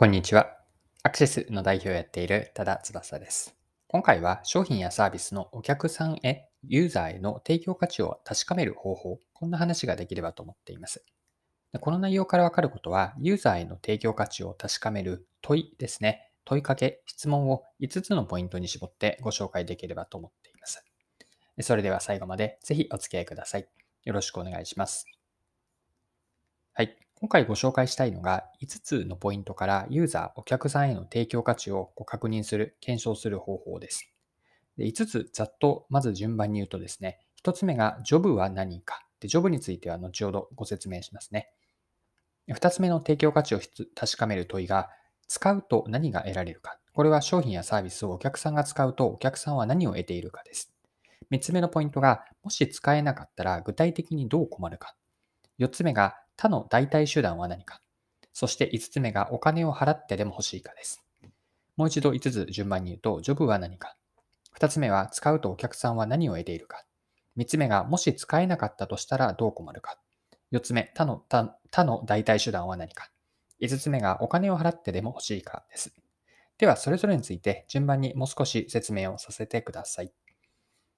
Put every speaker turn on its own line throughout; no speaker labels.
こんにちは。アクセスの代表をやっている多田翼です。今回は商品やサービスのお客さんへ、ユーザーへの提供価値を確かめる方法、こんな話ができればと思っています。この内容からわかることは、ユーザーへの提供価値を確かめる問いですね。問いかけ、質問を5つのポイントに絞ってご紹介できればと思っています。それでは最後までぜひお付き合いください。よろしくお願いします。はい。今回ご紹介したいのが5つのポイントからユーザー、お客さんへの提供価値をご確認する、検証する方法です。で5つざっとまず順番に言うとですね、1つ目がジョブは何か。でジョブについては後ほどご説明しますね。2つ目の提供価値を確かめる問いが、使うと何が得られるか。これは商品やサービスをお客さんが使うとお客さんは何を得ているかです。3つ目のポイントが、もし使えなかったら具体的にどう困るか。4つ目が、他の代替手段は何か。そして5つ目がお金を払ってでも欲しいかです。もう一度5つ順番に言うと、ジョブは何か。2つ目は使うとお客さんは何を得ているか。3つ目がもし使えなかったとしたらどう困るか。4つ目、他の他他の代替手段は何か。5つ目がお金を払ってでも欲しいかです。では、それぞれについて順番にもう少し説明をさせてください。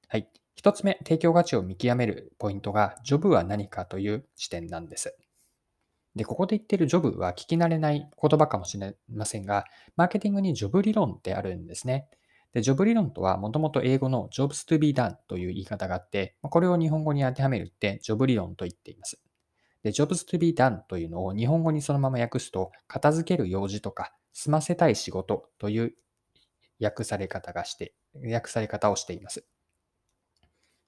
はい。1つ目、提供価値を見極めるポイントが、ジョブは何かという視点なんです。で、ここで言ってるジョブは聞き慣れない言葉かもしれませんが、マーケティングにジョブ理論ってあるんですね。で、ジョブ理論とはもともと英語の jobs to be done という言い方があって、これを日本語に当てはめるってジョブ理論と言っています。で、jobs to be done というのを日本語にそのまま訳すと、片付ける用事とか、済ませたい仕事という訳され方がして、訳され方をしています。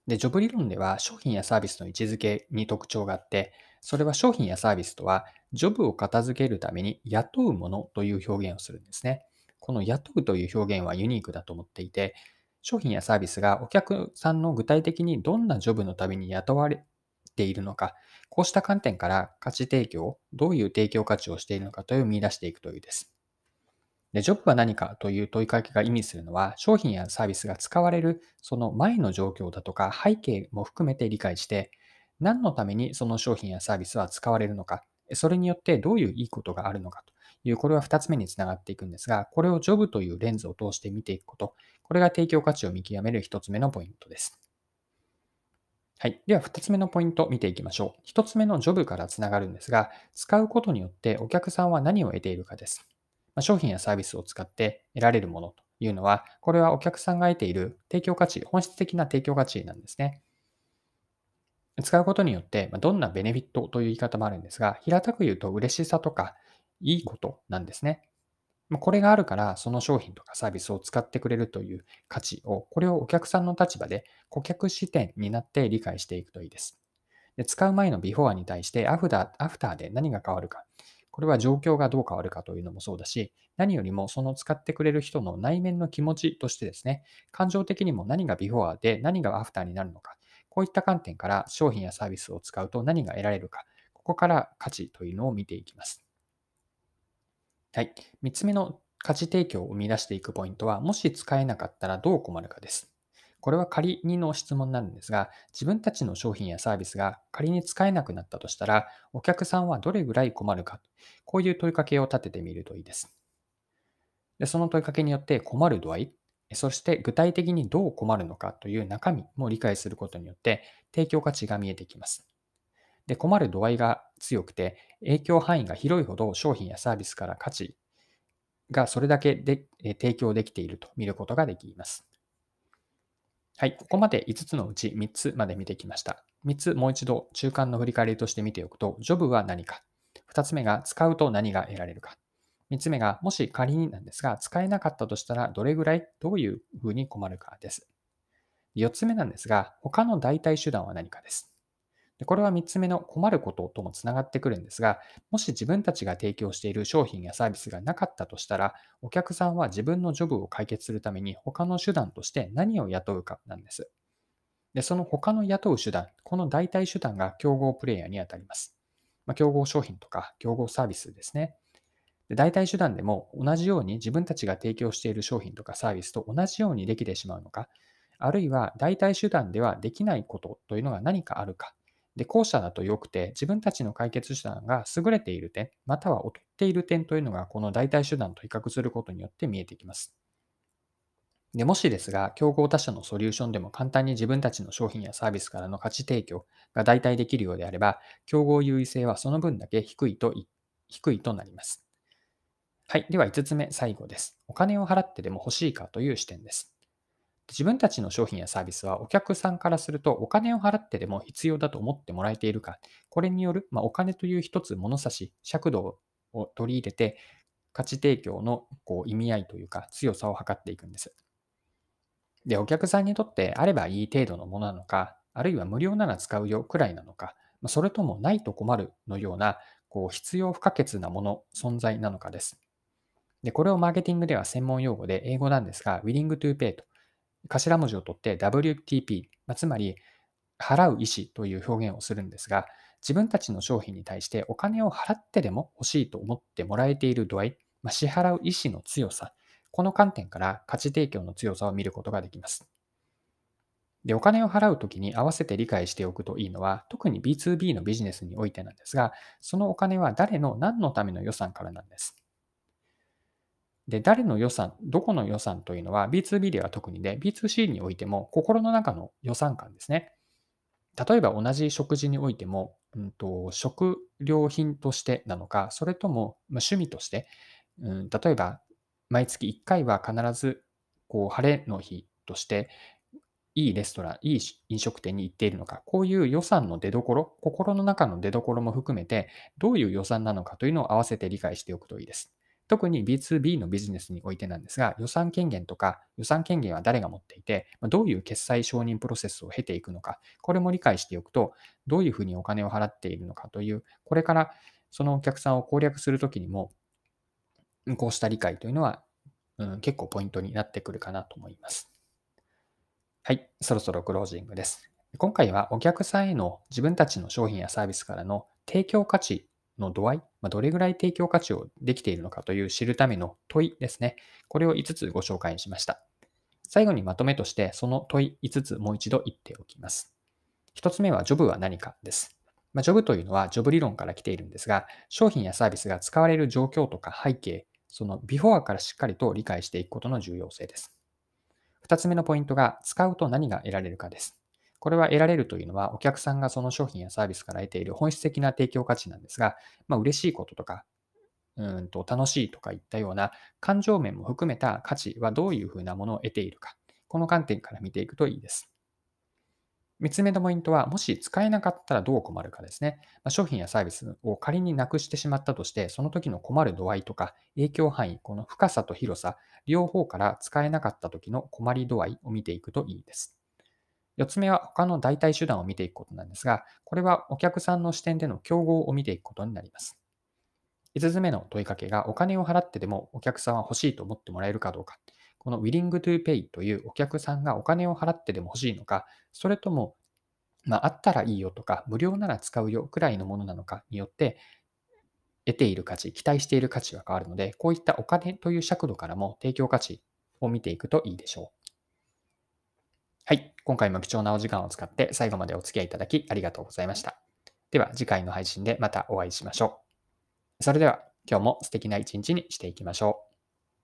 で、ジョブ理論では商品やサービスの位置づけに特徴があって、それは商品やサービスとは、ジョブを片付けるために雇うものという表現をするんですね。この雇うという表現はユニークだと思っていて、商品やサービスがお客さんの具体的にどんなジョブのために雇われているのか、こうした観点から価値提供、どういう提供価値をしているのかという見出していくというです。で、ジョブは何かという問いかけが意味するのは、商品やサービスが使われるその前の状況だとか背景も含めて理解して、何のためにその商品やサービスは使われるのか、それによってどういういいことがあるのかという、これは2つ目につながっていくんですが、これをジョブというレンズを通して見ていくこと、これが提供価値を見極める1つ目のポイントです。はい。では、2つ目のポイント見ていきましょう。1つ目のジョブからつながるんですが、使うことによってお客さんは何を得ているかです。ま商品やサービスを使って得られるものというのは、これはお客さんが得ている提供価値、本質的な提供価値なんですね。使うことによって、どんなベネフィットという言い方もあるんですが、平たく言うと嬉しさとかいいことなんですね。これがあるから、その商品とかサービスを使ってくれるという価値を、これをお客さんの立場で顧客視点になって理解していくといいです。で使う前のビフォアに対してアフターアフターで何が変わるか。これは状況がどう変わるかというのもそうだし、何よりもその使ってくれる人の内面の気持ちとしてですね、感情的にも何がビフォアで何がアフターになるのか、こういった観点から商品やサービスを使うと何が得られるか、ここから価値というのを見ていきます。はい。3つ目の価値提供を生み出していくポイントは、もし使えなかったらどう困るかです。これは仮にの質問になるんですが、自分たちの商品やサービスが仮に使えなくなったとしたら、お客さんはどれぐらい困るか、こういう問いかけを立ててみるといいです。でその問いかけによって困る度合い、そして具体的にどう困るのかという中身も理解することによって提供価値が見えてきます。で困る度合いが強くて影響範囲が広いほど商品やサービスから価値がそれだけで提供できていると見ることができます。はい、ここまで5つのうち3つまで見てきました。3つもう一度中間の振り返りとして見ておくと、ジョブは何か。2つ目が使うと何が得られるか。3つ目が、もし仮になんですが、使えなかったとしたら、どれぐらい、どういうふうに困るかです。4つ目なんですが、他の代替手段は何かです。これは3つ目の困ることともつながってくるんですが、もし自分たちが提供している商品やサービスがなかったとしたら、お客さんは自分のジョブを解決するために他の手段として何を雇うかなんです。で、その他の雇う手段、この代替手段が競合プレイヤーにあたります。まあ、競合商品とか競合サービスですね。で代替手段でも同じように自分たちが提供している商品とかサービスと同じようにできてしまうのか、あるいは代替手段ではできないことというのが何かあるか、で、後者だと良くて、自分たちの解決手段が優れている点、または劣っている点というのが、この代替手段と比較することによって見えてきます。でもしですが、競合他社のソリューションでも簡単に自分たちの商品やサービスからの価値提供が代替できるようであれば、競合優位性はその分だけ低いと低いとなります。はい。では5つ目、最後です。お金を払ってでも欲しいかという視点です。自分たちの商品やサービスはお客さんからするとお金を払ってでも必要だと思ってもらえているか、これによる、まあ、お金という一つ物差し、尺度を取り入れて価値提供のこう意味合いというか強さを図っていくんです。で、お客さんにとってあればいい程度のものなのか、あるいは無料なら使うよくらいなのか、それともないと困るのようなこう必要不可欠なもの、存在なのかです。で、これをマーケティングでは専門用語で英語なんですが、willing to pay と頭文字を取って WTP、ま、つまり払う意思という表現をするんですが、自分たちの商品に対してお金を払ってでも欲しいと思ってもらえている度合い、まあ、支払う意思の強さ、この観点から価値提供の強さを見ることができます。で、お金を払うときに合わせて理解しておくといいのは、特に B2B のビジネスにおいてなんですが、そのお金は誰の何のための予算からなんです。で、誰の予算、どこの予算というのは B2B では特にで、B2C においても心の中の予算感ですね。例えば同じ食事においても、うんと、食料品としてなのか、それとも、ま趣味として、うん、例えば毎月1回は必ずこう晴れの日としていいレストラン、いい飲食店に行っているのか、こういう予算の出どころ、心の中の出どころも含めて、どういう予算なのかというのを合わせて理解しておくといいです。特に B2B のビジネスにおいてなんですが、予算権限とか、予算権限は誰が持っていて、どういう決済承認プロセスを経ていくのか、これも理解しておくと、どういうふうにお金を払っているのかという、これからそのお客さんを攻略するときにも、こうした理解というのは、うん、結構ポイントになってくるかなと思います。はい、そろそろクロージングです。今回はお客さんへの自分たちの商品やサービスからの提供価値の度合い、まあ、どれぐらい提供価値をできているのかという知るための問いですね。これを5つご紹介しました。最後にまとめとして、その問い5つもう一度言っておきます。1つ目は、ジョブは何かです。まあ、ジョブというのはジョブ理論から来ているんですが、商品やサービスが使われる状況とか背景、そのビフォアからしっかりと理解していくことの重要性です。2つ目のポイントが、使うと何が得られるかです。これは得られるというのは、お客さんがその商品やサービスから得ている本質的な提供価値なんですが、まあ、嬉しいこととか、うんと楽しいとかいったような感情面も含めた価値はどういうふうなものを得ているか、この観点から見ていくといいです。3つ目のポイントは、もし使えなかったらどう困るかですね。ま、商品やサービスを仮になくしてしまったとして、その時の困る度合いとか、影響範囲、この深さと広さ、両方から使えなかった時の困り度合いを見ていくといいです。4つ目は他の代替手段を見ていくことなんですが、これはお客さんの視点での競合を見ていくことになります。5つ目の問いかけがお金を払ってでもお客さんは欲しいと思ってもらえるかどうか。この willing to pay というお客さんがお金を払ってでも欲しいのか、それとも、まあ、あったらいいよとか、無料なら使うよくらいのものなのかによって、得ている価値、期待している価値が変わるので、こういったお金という尺度からも提供価値を見ていくといいでしょう。はい。今回も貴重なお時間を使って最後までお付き合いいただきありがとうございました。では次回の配信でまたお会いしましょう。それでは今日も素敵な一日にしていきましょう。